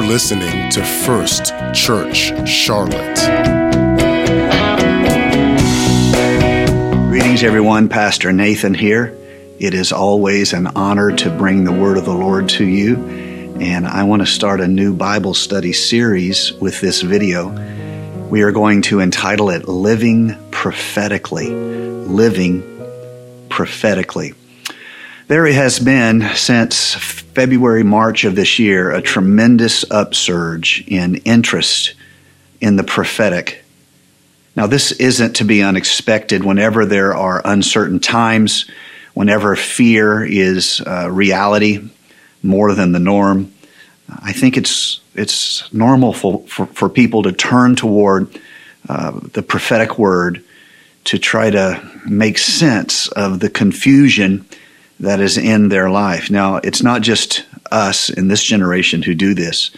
You're listening to First Church Charlotte. Greetings, everyone. Pastor Nathan here. It is always an honor to bring the word of the Lord to you. And I want to start a new Bible study series with this video. We are going to entitle it Living Prophetically. Living Prophetically. There has been since February, March of this year a tremendous upsurge in interest in the prophetic. Now, this isn't to be unexpected whenever there are uncertain times, whenever fear is uh, reality more than the norm. I think it's, it's normal for, for, for people to turn toward uh, the prophetic word to try to make sense of the confusion that is in their life. Now, it's not just us in this generation who do this.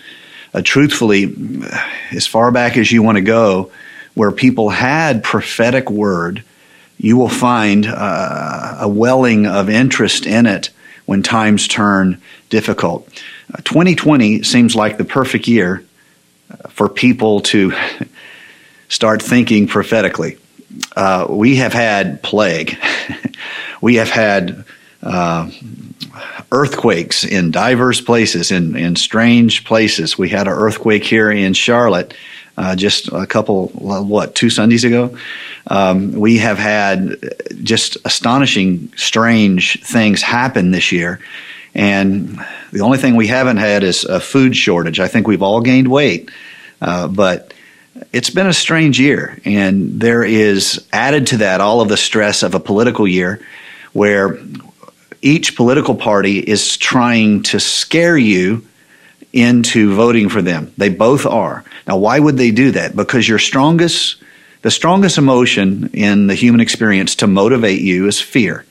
Uh, truthfully, as far back as you want to go, where people had prophetic word, you will find uh, a welling of interest in it when times turn difficult. Uh, 2020 seems like the perfect year uh, for people to start thinking prophetically. Uh, we have had plague. we have had uh, earthquakes in diverse places, in, in strange places. We had an earthquake here in Charlotte uh, just a couple, what, two Sundays ago. Um, we have had just astonishing, strange things happen this year. And the only thing we haven't had is a food shortage. I think we've all gained weight, uh, but it's been a strange year. And there is added to that all of the stress of a political year where each political party is trying to scare you into voting for them. They both are. Now, why would they do that? Because your strongest, the strongest emotion in the human experience to motivate you is fear.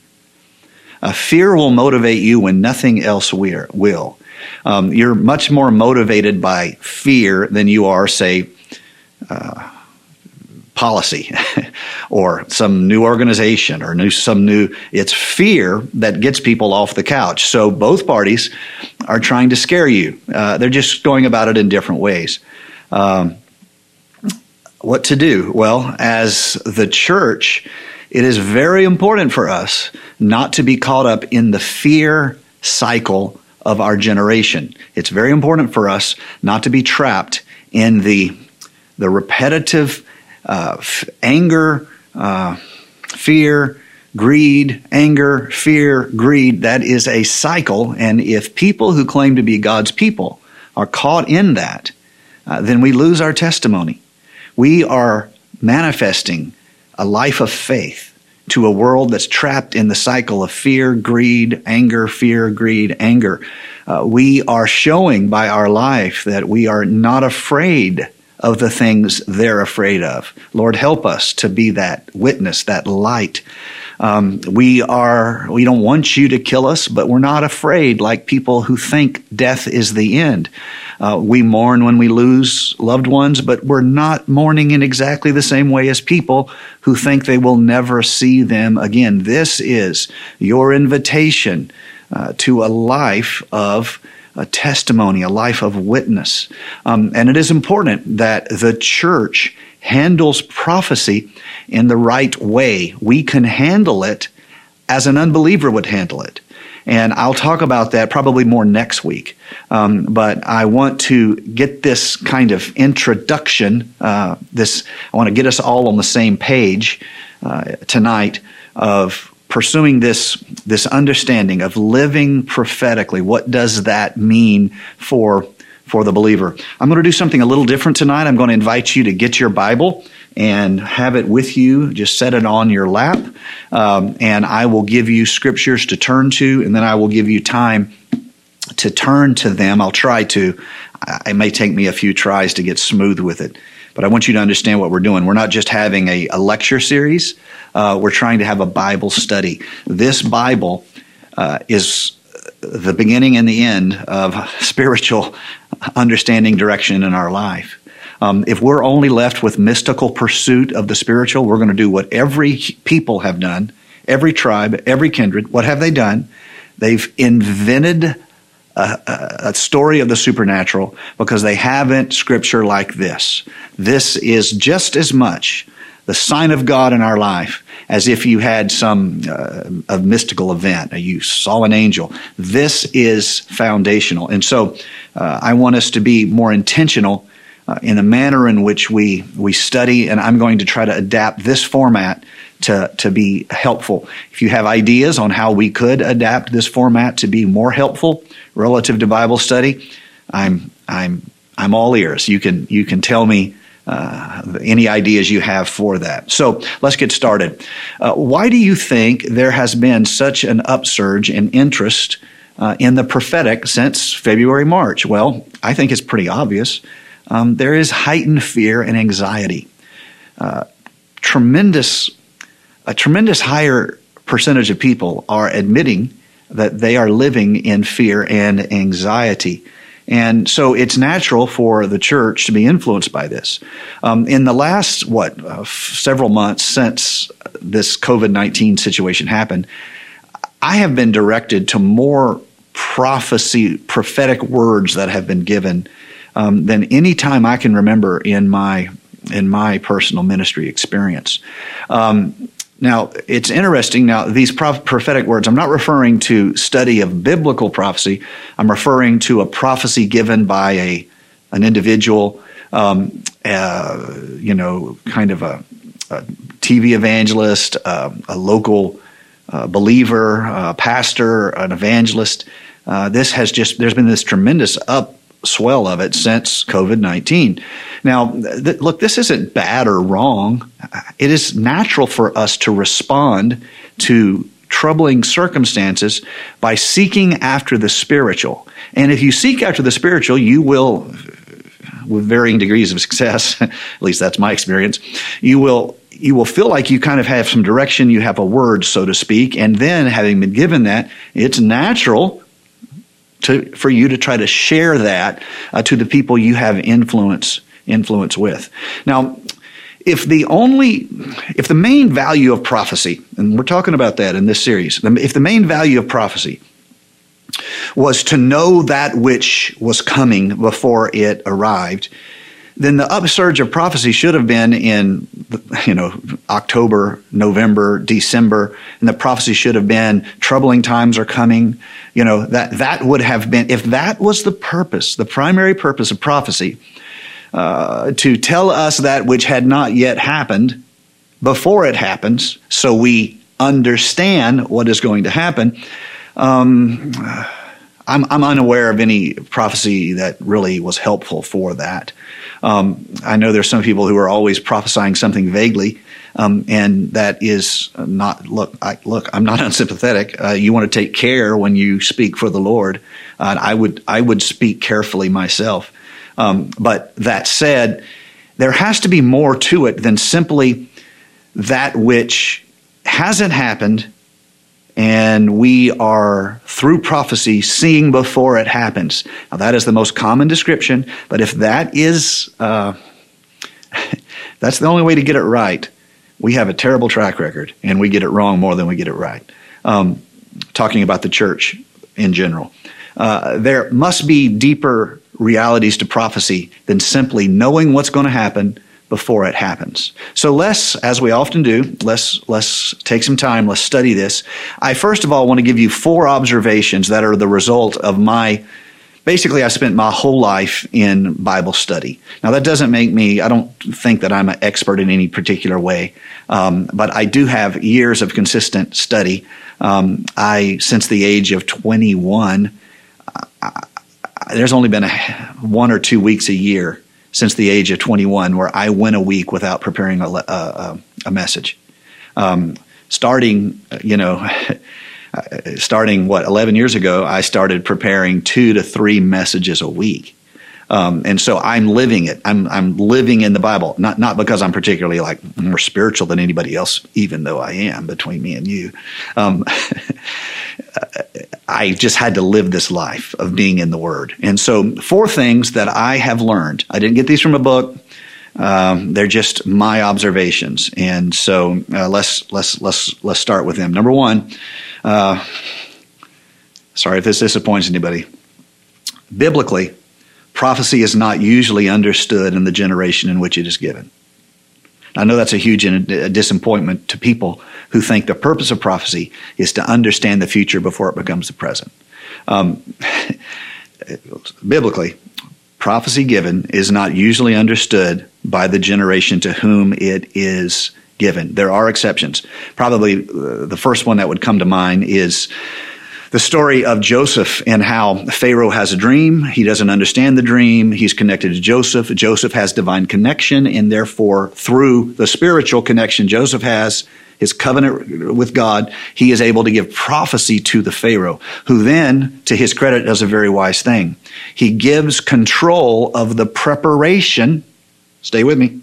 Uh, fear will motivate you when nothing else will. Um, you're much more motivated by fear than you are, say, uh, policy or some new organization or new some new it's fear that gets people off the couch. So both parties are trying to scare you. Uh, they're just going about it in different ways. Um, what to do? Well as the church it is very important for us not to be caught up in the fear cycle of our generation. It's very important for us not to be trapped in the the repetitive uh, f- anger, uh, fear, greed, anger, fear, greed. That is a cycle. And if people who claim to be God's people are caught in that, uh, then we lose our testimony. We are manifesting a life of faith to a world that's trapped in the cycle of fear, greed, anger, fear, greed, anger. Uh, we are showing by our life that we are not afraid of the things they're afraid of. Lord, help us to be that witness, that light. Um, we are, we don't want you to kill us, but we're not afraid like people who think death is the end. Uh, we mourn when we lose loved ones, but we're not mourning in exactly the same way as people who think they will never see them again. This is your invitation uh, to a life of a testimony, a life of witness. Um, and it is important that the church handles prophecy in the right way. We can handle it as an unbeliever would handle it. And I'll talk about that probably more next week. Um, but I want to get this kind of introduction. Uh, this I want to get us all on the same page uh, tonight of pursuing this, this understanding of living prophetically. What does that mean for, for the believer? I'm going to do something a little different tonight. I'm going to invite you to get your Bible and have it with you. Just set it on your lap, um, and I will give you scriptures to turn to, and then I will give you time to turn to them. I'll try to. It may take me a few tries to get smooth with it. But I want you to understand what we're doing. We're not just having a, a lecture series, uh, we're trying to have a Bible study. This Bible uh, is the beginning and the end of spiritual understanding direction in our life. Um, if we're only left with mystical pursuit of the spiritual, we're going to do what every people have done, every tribe, every kindred. What have they done? They've invented a, a, story of the supernatural because they haven't scripture like this. This is just as much the sign of God in our life as if you had some uh, a mystical event, you saw an angel. This is foundational. And so uh, I want us to be more intentional uh, in the manner in which we, we study, and I'm going to try to adapt this format to, to be helpful. If you have ideas on how we could adapt this format to be more helpful relative to Bible study, I'm, I'm, I'm all ears. You can, you can tell me uh, any ideas you have for that. So let's get started. Uh, why do you think there has been such an upsurge in interest uh, in the prophetic since February, March? Well, I think it's pretty obvious. Um, there is heightened fear and anxiety. Uh, tremendous, a tremendous higher percentage of people are admitting that they are living in fear and anxiety. And so it's natural for the church to be influenced by this. Um, in the last, what, uh, f- several months since this COVID 19 situation happened, I have been directed to more prophecy, prophetic words that have been given um, than any time I can remember in my in my personal ministry experience. Um, now, it's interesting. Now, these prophetic words, I'm not referring to study of biblical prophecy. I'm referring to a prophecy given by a an individual, um, uh, you know, kind of a, a TV evangelist, uh, a local uh, believer, a pastor, an evangelist. Uh, this has just there's been this tremendous up swell of it since COVID 19. Now, th- look, this isn't bad or wrong. It is natural for us to respond to troubling circumstances by seeking after the spiritual. And if you seek after the spiritual, you will, with varying degrees of success, at least that's my experience, you will you will feel like you kind of have some direction, you have a word, so to speak, and then having been given that, it's natural to, for you to try to share that uh, to the people you have influence influence with. Now, if the only if the main value of prophecy, and we're talking about that in this series, if the main value of prophecy was to know that which was coming before it arrived, then the upsurge of prophecy should have been in you know October, November, December, and the prophecy should have been troubling times are coming. You know that that would have been if that was the purpose, the primary purpose of prophecy, uh, to tell us that which had not yet happened before it happens, so we understand what is going to happen. Um, I'm, I'm unaware of any prophecy that really was helpful for that. Um, I know there's some people who are always prophesying something vaguely, um, and that is not look. I, look, I'm not unsympathetic. Uh, you want to take care when you speak for the Lord. Uh, I would I would speak carefully myself. Um, but that said, there has to be more to it than simply that which hasn't happened and we are through prophecy seeing before it happens. Now that is the most common description, but if that is uh, that's the only way to get it right, we have a terrible track record, and we get it wrong more than we get it right. Um, talking about the church in general, uh, there must be deeper realities to prophecy than simply knowing what's going to happen before it happens. So let's, as we often do, let's, let's take some time, let's study this. I first of all want to give you four observations that are the result of my basically I spent my whole life in Bible study. Now that doesn't make me I don't think that I'm an expert in any particular way, um, but I do have years of consistent study. Um, I since the age of 21, I, there's only been a, one or two weeks a year since the age of 21 where I went a week without preparing a, a, a message. Um, starting, you know, starting what 11 years ago, I started preparing two to three messages a week. Um, and so I'm living it. I'm I'm living in the Bible, not not because I'm particularly like more spiritual than anybody else, even though I am between me and you. Um, I just had to live this life of being in the Word. And so, four things that I have learned. I didn't get these from a book. Um, they're just my observations, and so uh, let's let's let's let's start with them. Number one, uh, sorry if this disappoints anybody. Biblically, prophecy is not usually understood in the generation in which it is given. I know that's a huge disappointment to people who think the purpose of prophecy is to understand the future before it becomes the present. Um, biblically, prophecy given is not usually understood by the generation to whom it is given. There are exceptions. Probably uh, the first one that would come to mind is the story of Joseph and how Pharaoh has a dream. He doesn't understand the dream. He's connected to Joseph. Joseph has divine connection, and therefore, through the spiritual connection Joseph has, his covenant with God, he is able to give prophecy to the Pharaoh, who then, to his credit, does a very wise thing. He gives control of the preparation, stay with me,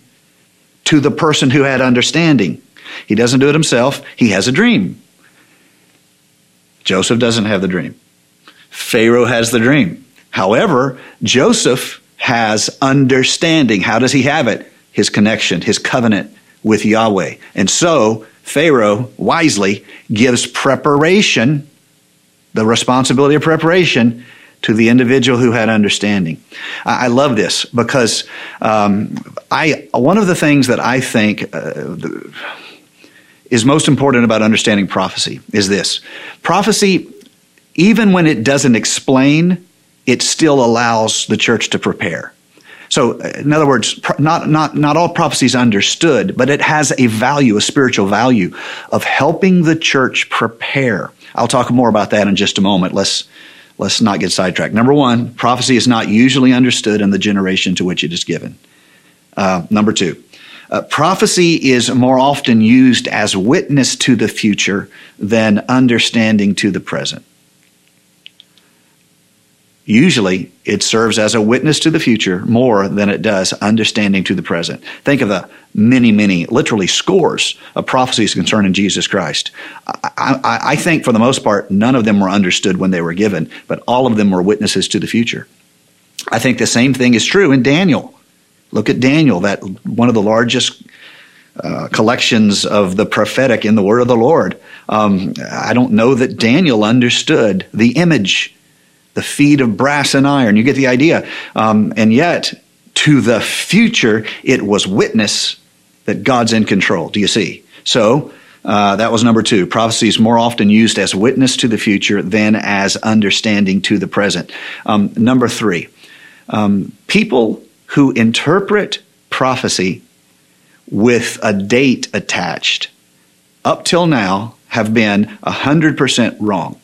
to the person who had understanding. He doesn't do it himself, he has a dream. Joseph doesn't have the dream. Pharaoh has the dream. However, Joseph has understanding. How does he have it? His connection, his covenant with Yahweh. And so, Pharaoh wisely gives preparation, the responsibility of preparation, to the individual who had understanding. I, love this because um, I one of the things that I think. Uh, is most important about understanding prophecy is this prophecy, even when it doesn't explain, it still allows the church to prepare. So, in other words, not, not, not all prophecy is understood, but it has a value, a spiritual value of helping the church prepare. I'll talk more about that in just a moment. Let's, let's not get sidetracked. Number one, prophecy is not usually understood in the generation to which it is given. Uh, number two, uh, prophecy is more often used as witness to the future than understanding to the present. Usually, it serves as a witness to the future more than it does understanding to the present. Think of the many, many, literally scores of prophecies concerning Jesus Christ. I, I, I think, for the most part, none of them were understood when they were given, but all of them were witnesses to the future. I think the same thing is true in Daniel. Look at Daniel, that one of the largest uh, collections of the prophetic in the word of the Lord. Um, I don't know that Daniel understood the image, the feet of brass and iron. You get the idea. Um, and yet, to the future, it was witness that God's in control. Do you see? So, uh, that was number two. Prophecy is more often used as witness to the future than as understanding to the present. Um, number three, um, people who interpret prophecy with a date attached up till now have been 100% wrong.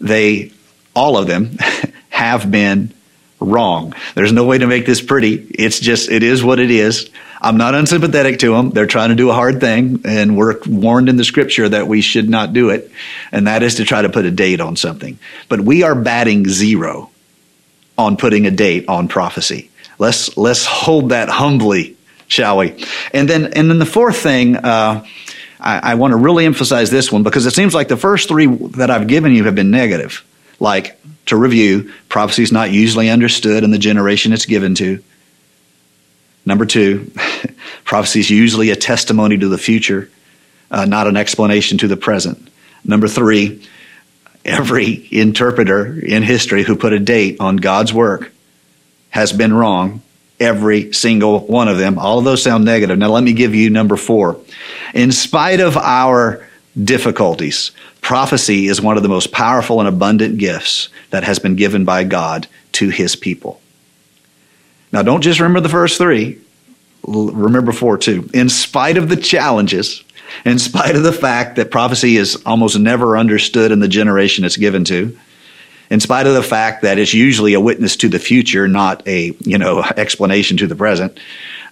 They, all of them, have been wrong. There's no way to make this pretty. It's just, it is what it is. I'm not unsympathetic to them. They're trying to do a hard thing, and we're warned in the scripture that we should not do it, and that is to try to put a date on something. But we are batting zero on putting a date on prophecy. Let's let's hold that humbly, shall we? And then and then the fourth thing. Uh, I, want to really emphasize this one because it seems like the first three that I've given you have been negative. Like, to review, prophecy is not usually understood in the generation it's given to. Number two, prophecy is usually a testimony to the future, uh, not an explanation to the present. Number three, every interpreter in history who put a date on God's work has been wrong. Every single one of them. All of those sound negative. Now, let me give you number four. In spite of our difficulties, prophecy is one of the most powerful and abundant gifts that has been given by God to his people. Now, don't just remember the first three, remember four too. In spite of the challenges, in spite of the fact that prophecy is almost never understood in the generation it's given to, in spite of the fact that it's usually a witness to the future, not a you know explanation to the present.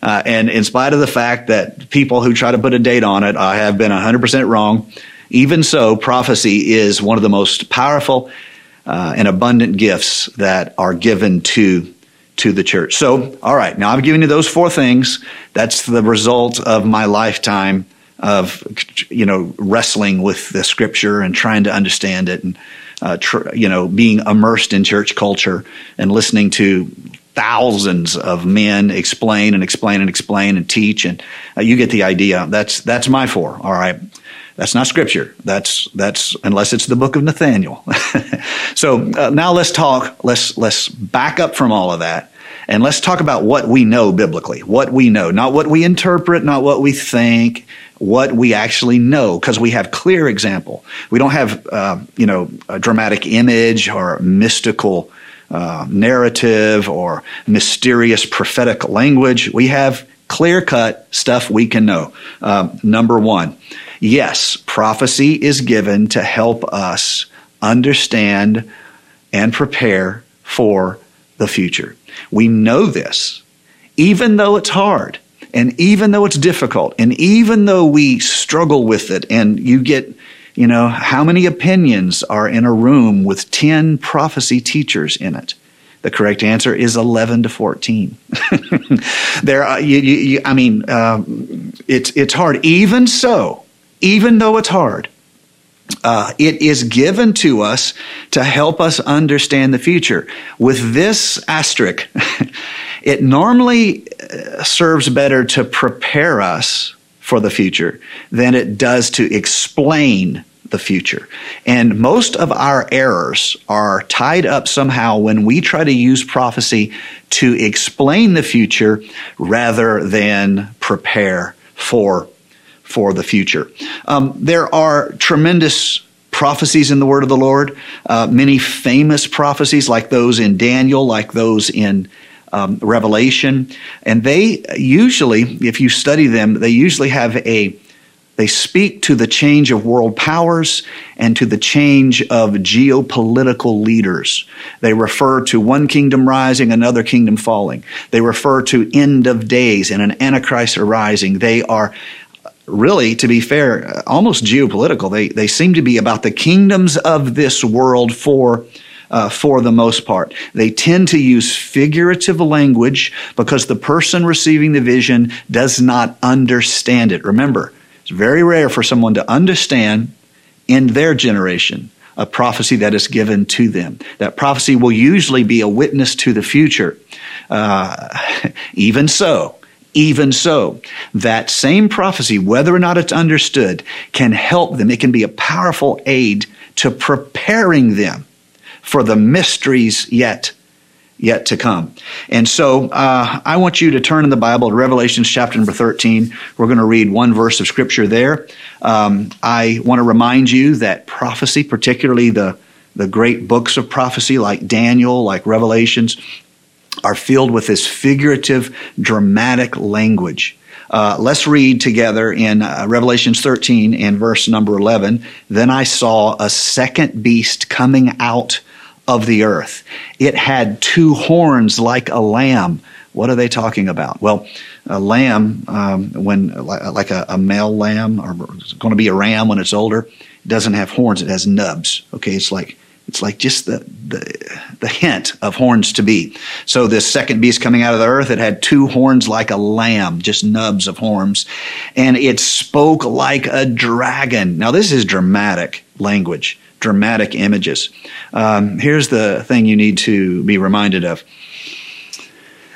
Uh, and in spite of the fact that people who try to put a date on it uh, have been 100% wrong, even so, prophecy is one of the most powerful uh, and abundant gifts that are given to to the church. So, all right, now I've given you those four things. That's the result of my lifetime of you know wrestling with the scripture and trying to understand it and uh, tr- you know, being immersed in church culture and listening to thousands of men explain and explain and explain and teach, and uh, you get the idea. That's that's my four. All right. That's not scripture. That's that's unless it's the book of Nathaniel. so uh, now let's talk. Let's let's back up from all of that and let's talk about what we know biblically. What we know, not what we interpret, not what we think, what we actually know, because we have clear example. We don't have uh, you know a dramatic image or mystical. Uh, narrative or mysterious prophetic language. We have clear cut stuff we can know. Uh, number one, yes, prophecy is given to help us understand and prepare for the future. We know this, even though it's hard. And even though it's difficult, and even though we struggle with it, and you get, you know, how many opinions are in a room with 10 prophecy teachers in it? The correct answer is 11 to 14. there, are, you, you, I mean, um, it's, it's hard. Even so, even though it's hard, uh, it is given to us to help us understand the future. With this asterisk, it normally uh, serves better to prepare us for the future than it does to explain the future. And most of our errors are tied up somehow when we try to use prophecy to explain the future rather than prepare for for the future. Um, there are tremendous prophecies in the Word of the Lord, uh, many famous prophecies like those in Daniel, like those in um, Revelation, and they usually, if you study them, they usually have a they speak to the change of world powers and to the change of geopolitical leaders. They refer to one kingdom rising, another kingdom falling. They refer to end of days and an antichrist arising. They are really, to be fair, almost geopolitical. They, they seem to be about the kingdoms of this world for, uh, for the most part. They tend to use figurative language because the person receiving the vision does not understand it. Remember, it's very rare for someone to understand in their generation a prophecy that is given to them. That prophecy will usually be a witness to the future. Uh, even so, even so, that same prophecy, whether or not it's understood, can help them. It can be a powerful aid to preparing them for the mysteries yet yet to come. And so uh, I want you to turn in the Bible to Revelations chapter number 13. We're going to read one verse of scripture there. Um, I want to remind you that prophecy, particularly the, the great books of prophecy like Daniel, like Revelations, are filled with this figurative, dramatic language. Uh, let's read together in uh, Revelations 13 and verse number 11. Then I saw a second beast coming out of the earth. It had two horns like a lamb. What are they talking about? Well, a lamb, um, when like a, a, male lamb, or going to be a ram when it's older, doesn't have horns. It has nubs. Okay, it's like it's like just the, the, the hint of horns to be. So this second beast coming out of the earth, it had two horns like a lamb, just nubs of horns, and it spoke like a dragon. Now this is dramatic language, dramatic images. Um, here's the thing you need to be reminded of.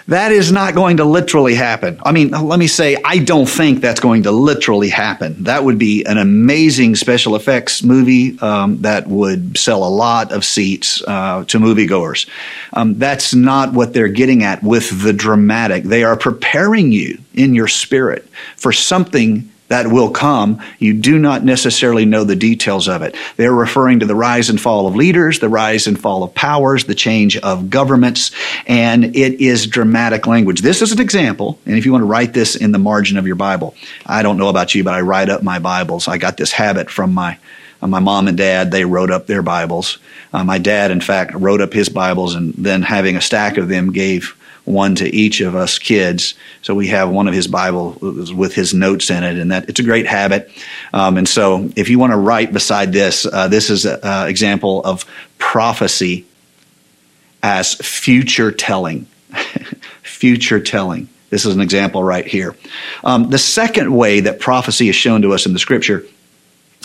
That is not going to literally happen. I mean, let me say, I don't think that's going to literally happen. That would be an amazing special effects movie um, that would sell a lot of seats uh, to moviegoers. Um, that's not what they're getting at with the dramatic. They are preparing you in your spirit for something that will come. You do not necessarily know the details of it. They're referring to the rise and fall of leaders, the rise and fall of powers, the change of governments, and it is dramatic language. This is an example, and if you want to write this in the margin of your Bible, I don't know about you, but I write up my Bibles. I got this habit from my uh, my mom and dad, they wrote up their Bibles. Uh, my dad, in fact, wrote up his Bibles and then having a stack of them gave one to each of us kids. So we have one of his Bibles with his notes in it, and that it's a great habit. Um, and so, if you want to write beside this, uh, this is an uh, example of prophecy as future telling. future telling. This is an example right here. Um, the second way that prophecy is shown to us in the Scripture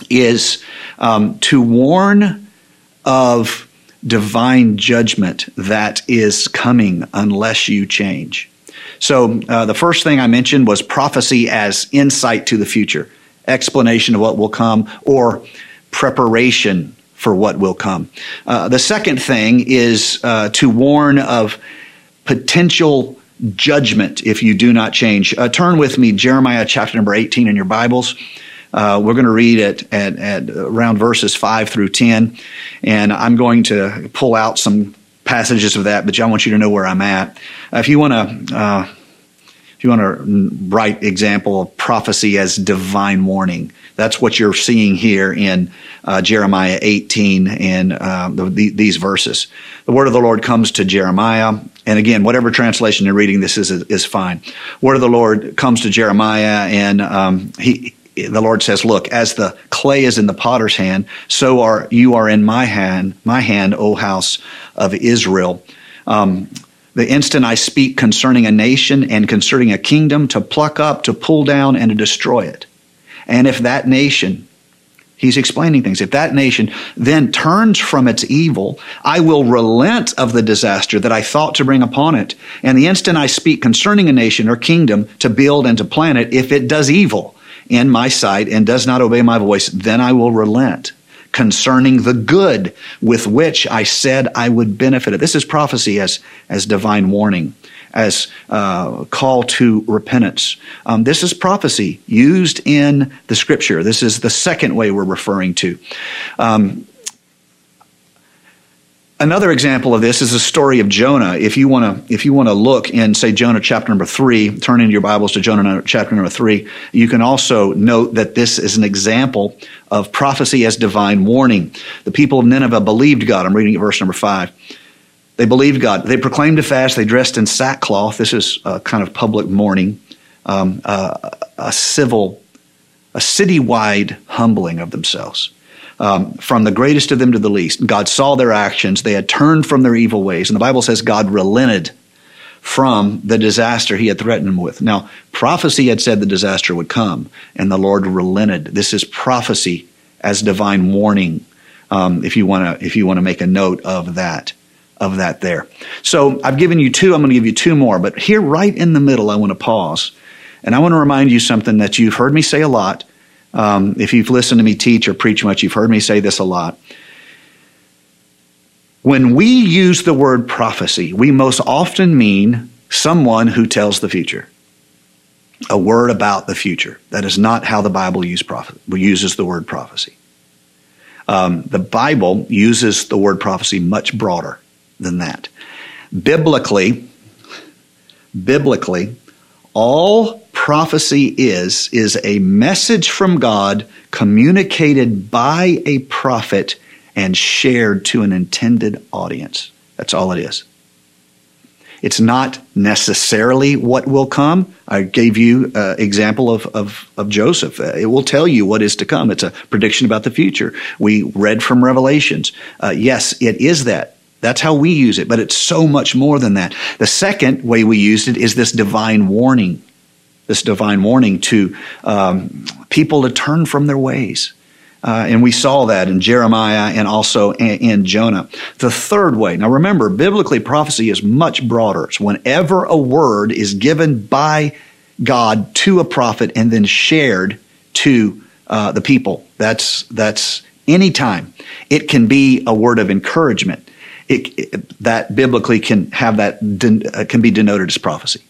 is um, to warn of divine judgment that is coming unless you change. So, uh, the first thing I mentioned was prophecy as insight to the future. explanation of what will come or preparation for what will come. Uh, the second thing is uh, to warn of potential judgment if you do not change. Uh, turn with me, Jeremiah chapter number 18 in your Bibles. Uh, we're going to read it at, at around verses 5 through 10, and I'm going to pull out some passages of that, but I want you to know where I'm at. If you want to, uh, if you want to write example of prophecy as divine warning, that's what you're seeing here in uh, Jeremiah 18 and uh, the, the, these verses. The word of the Lord comes to Jeremiah, and again, whatever translation you're reading, this is is fine. Word of the Lord comes to Jeremiah, and um, he the Lord says, Look, as the clay is in the potter's hand, so are you are in my hand, my hand, O house of Israel. Um, the instant I speak concerning a nation and concerning a kingdom, to pluck up, to pull down, and to destroy it. And if that nation, he's explaining things, if that nation then turns from its evil, I will relent of the disaster that I thought to bring upon it. And the instant I speak concerning a nation or kingdom to build and to plant it, if it does evil, in my sight and does not obey my voice, then I will relent concerning the good with which I said I would benefit it. This is prophecy as, as divine warning, as uh, call to repentance. Um, this is prophecy used in the scripture. This is the second way we're referring to. Um, Another example of this is the story of Jonah. If you want to, if you want to look in, say, Jonah chapter number three, turn into your Bibles to Jonah chapter number three. You can also note that this is an example of prophecy as divine warning. The people of Nineveh believed God. I'm reading verse number five. They believed God. They proclaimed a fast. They dressed in sackcloth. This is a kind of public mourning, um, uh, a civil, a citywide humbling of themselves um, from the greatest of them to the least. God saw their actions. They had turned from their evil ways. And the Bible says God relented from the disaster he had threatened them with. Now, prophecy had said the disaster would come, and the Lord relented. This is prophecy as divine warning. Um, if you want to, if you want to make a note of that, of that there. So I've given you two. I'm going to give you two more, but here, right in the middle, I want to pause, and I want to remind you something that you've heard me say a lot, um, if you've listened to me teach or preach much, you've heard me say this a lot. When we use the word prophecy, we most often mean someone who tells the future. A word about the future. That is not how the Bible use prophet, uses the word prophecy. Um, the Bible uses the word prophecy much broader than that. Biblically, biblically, all prophecy is is a message from God communicated by a prophet and shared to an intended audience. That's all it is. It's not necessarily what will come. I gave you an uh, example of, of, of Joseph. Uh, it will tell you what is to come. It's a prediction about the future. We read from Revelations. Uh, yes, it is that. That's how we use it, but it's so much more than that. The second way we used it is this divine warning this divine warning to um, people to turn from their ways. Uh, and we saw that in Jeremiah and also in, Jonah. The third way, now remember, biblically prophecy is much broader. It's whenever a word is given by God to a prophet and then shared to uh, the people. That's that's anytime. It can be a word of encouragement. It, it, that biblically can have that uh, can be denoted as prophecy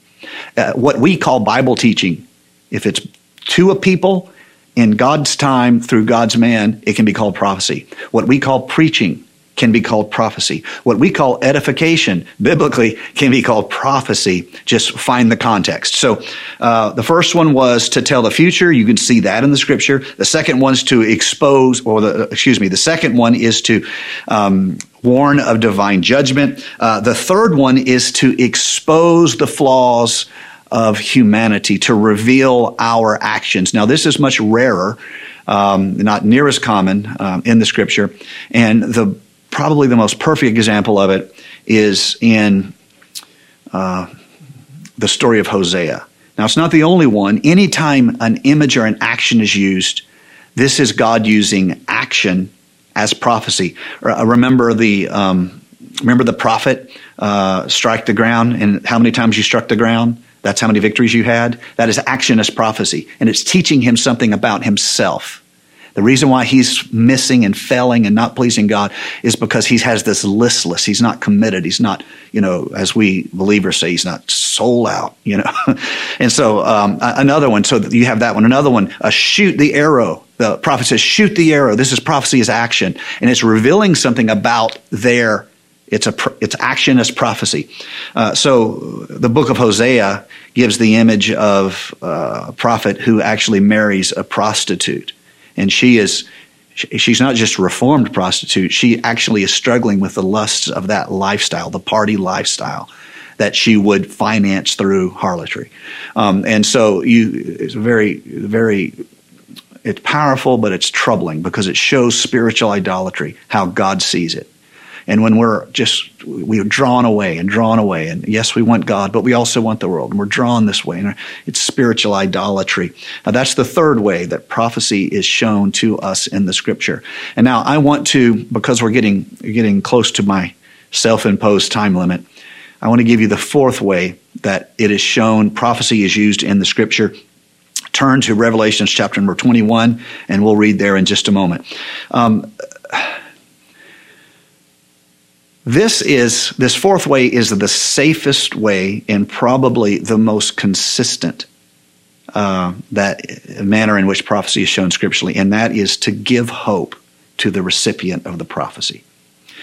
uh, what we call Bible teaching. If it's to a people in God's time through God's man, it can be called prophecy. What we call preaching can be called prophecy. What we call edification biblically can be called prophecy. Just find the context. So uh, the first one was to tell the future. You can see that in the scripture. The second one's to expose, or the excuse me, the second one is to um, warn of divine judgment. Uh, the third one is to expose the flaws of humanity, to reveal our actions. Now, this is much rarer, um, not near as common um, in the scripture. And the probably the most perfect example of it is in uh, the story of Hosea. Now, it's not the only one. Anytime an image or an action is used, this is God using action as prophecy. Uh, remember the um, remember the prophet uh, strike the ground, and how many times you struck the ground? That's how many victories you had. That is action as prophecy. And it's teaching him something about himself. The reason why he's missing and failing and not pleasing God is because he has this listless. He's not committed. He's not, you know, as we believers say, he's not soul out, you know. and so um, another one, so you have that one. Another one, uh, shoot the arrow. The prophet says, shoot the arrow. This is prophecy as action. And it's revealing something about their it's a it's action as prophecy. Uh, so the book of Hosea gives the image of uh, a prophet who actually marries a prostitute and she is she's not just reformed prostitute she actually is struggling with the lusts of that lifestyle the party lifestyle that she would finance through harlotry. Um, and so you it's very very it's powerful but it's troubling because it shows spiritual idolatry how god sees it and when we're just, we're drawn away and drawn away, and yes, we want God, but we also want the world, and we're drawn this way, and it's spiritual idolatry. Now, that's the third way that prophecy is shown to us in the scripture. And now I want to, because we're getting, getting close to my self imposed time limit, I want to give you the fourth way that it is shown prophecy is used in the scripture turn to Revelations chapter number 21, and we'll read there in just a moment. Um, this is this fourth way is the safest way and probably the most consistent uh, that manner in which prophecy is shown scripturally, and that is to give hope to the recipient of the prophecy.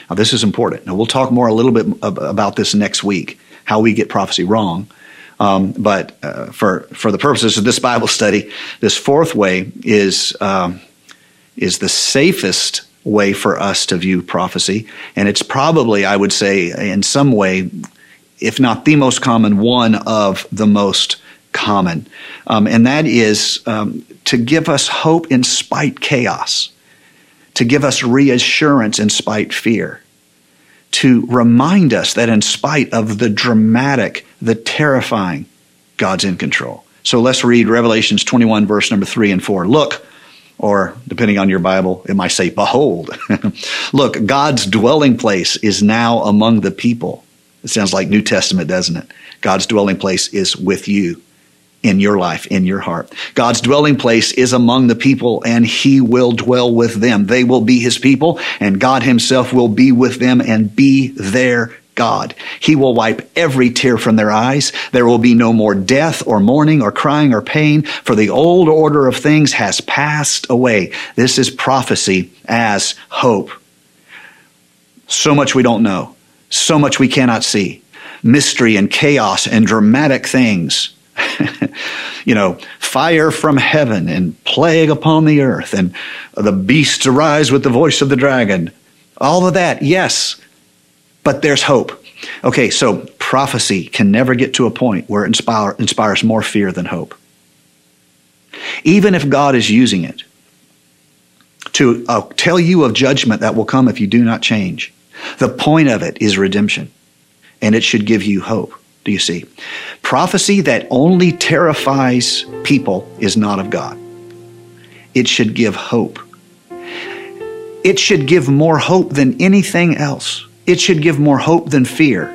Now, this is important. Now, we'll talk more a little bit about this next week, how we get prophecy wrong. Um, but uh, for for the purposes of this Bible study, this fourth way is um, is the safest way for us to view prophecy. And it's probably, I would say, in some way, if not the most common, one of the most common. Um, and that is um, to give us hope in spite chaos, to give us reassurance in spite fear, to remind us that in spite of the dramatic, the terrifying, God's in control. So let's read Revelations 21, verse number 3 and 4. Look, or depending on your Bible, it might say, Behold. Look, God's dwelling place is now among the people. It sounds like New Testament, doesn't it? God's dwelling place is with you in your life, in your heart. God's dwelling place is among the people, and He will dwell with them. They will be His people, and God Himself will be with them and be their God. He will wipe every tear from their eyes. There will be no more death or mourning or crying or pain, for the old order of things has passed away. This is prophecy as hope. So much we don't know, so much we cannot see. Mystery and chaos and dramatic things. you know, fire from heaven and plague upon the earth and the beasts arise with the voice of the dragon. All of that, yes, but there's hope. Okay, so prophecy can never get to a point where it inspire, inspires more fear than hope. Even if God is using it to uh, tell you of judgment that will come if you do not change, the point of it is redemption, and it should give you hope. Do you see? Prophecy that only terrifies people is not of God. It should give hope. It should give more hope than anything else. It should give more hope than fear.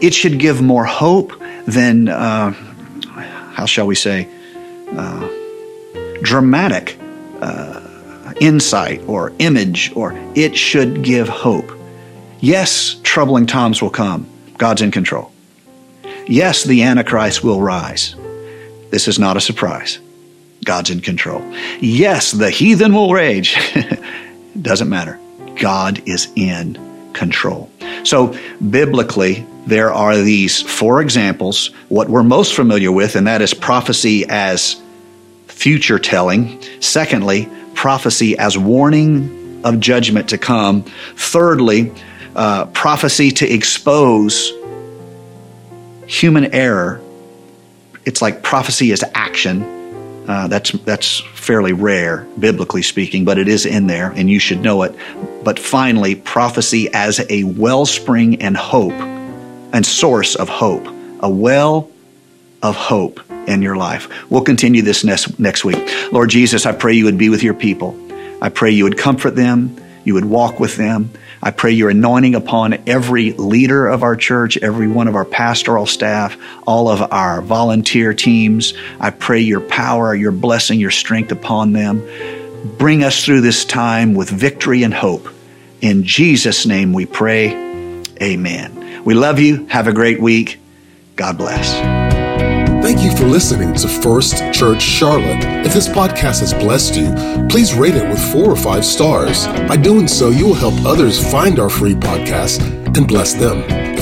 It should give more hope than, uh, how shall we say, uh, dramatic uh, insight or image, or it should give hope. Yes, troubling times will come. God's in control. Yes, the Antichrist will rise. This is not a surprise. God's in control. Yes, the heathen will rage. Doesn't matter. God is in control. So, biblically, there are these four examples. What we're most familiar with, and that is prophecy as future telling. Secondly, prophecy as warning of judgment to come. Thirdly, uh, prophecy to expose human error. It's like prophecy as action. Uh, that's that's fairly rare, biblically speaking, but it is in there, and you should know it. But finally, prophecy as a wellspring and hope, and source of hope, a well of hope in your life. We'll continue this next next week. Lord Jesus, I pray you would be with your people. I pray you would comfort them. you would walk with them. I pray your anointing upon every leader of our church, every one of our pastoral staff, all of our volunteer teams. I pray your power, your blessing, your strength upon them. Bring us through this time with victory and hope. In Jesus' name we pray. Amen. We love you. Have a great week. God bless. Thank you for listening to First Church Charlotte. If this podcast has blessed you, please rate it with four or five stars. By doing so, you will help others find our free podcast and bless them.